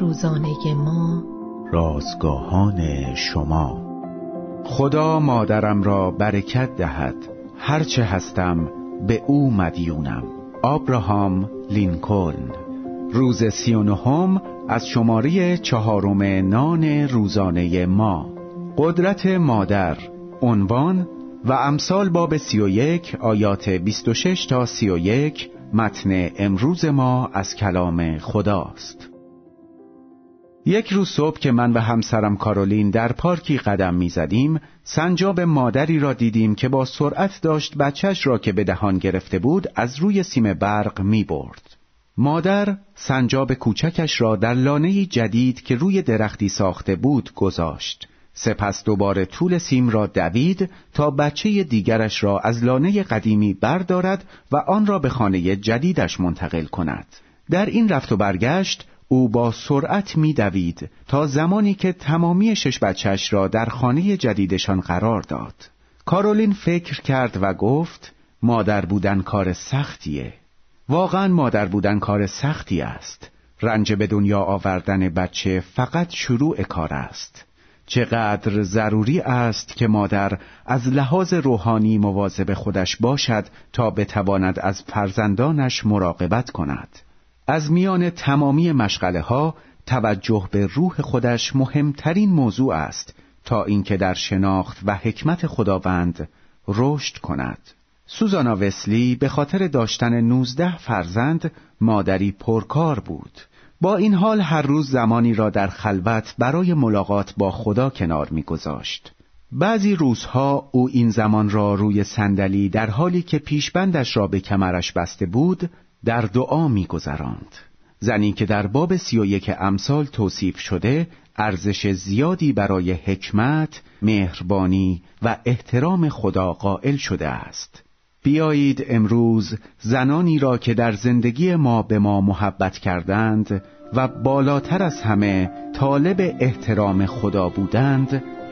روزانه ما. رازگاهان شما. خدا مادرم را برکت دهد. هرچه هستم به او مدیونم. آبراهام لینکلن. روز سی و نهم از شماره چهارم نان روزانه ما. قدرت مادر عنوان و امثال باب سی و یک آیات 26 تا سی و یک متن امروز ما از کلام خداست. یک روز صبح که من و همسرم کارولین در پارکی قدم می‌زدیم سنجاب مادری را دیدیم که با سرعت داشت بچهش را که به دهان گرفته بود از روی سیم برق می برد. مادر سنجاب کوچکش را در لانه جدید که روی درختی ساخته بود گذاشت. سپس دوباره طول سیم را دوید تا بچه دیگرش را از لانه قدیمی بردارد و آن را به خانه جدیدش منتقل کند. در این رفت و برگشت او با سرعت میدوید تا زمانی که تمامی شش بچهش را در خانه جدیدشان قرار داد. کارولین فکر کرد و گفت مادر بودن کار سختیه. واقعا مادر بودن کار سختی است. رنج به دنیا آوردن بچه فقط شروع کار است. چقدر ضروری است که مادر از لحاظ روحانی مواظب خودش باشد تا بتواند از فرزندانش مراقبت کند. از میان تمامی مشغله ها توجه به روح خودش مهمترین موضوع است تا اینکه در شناخت و حکمت خداوند رشد کند. سوزانا وسلی به خاطر داشتن نوزده فرزند مادری پرکار بود. با این حال هر روز زمانی را در خلوت برای ملاقات با خدا کنار میگذاشت. بعضی روزها او این زمان را روی صندلی در حالی که پیشبندش را به کمرش بسته بود در دعا میگذراند. زنی که در باب سی و یک امثال توصیف شده ارزش زیادی برای حکمت، مهربانی و احترام خدا قائل شده است. بیایید امروز زنانی را که در زندگی ما به ما محبت کردند و بالاتر از همه طالب احترام خدا بودند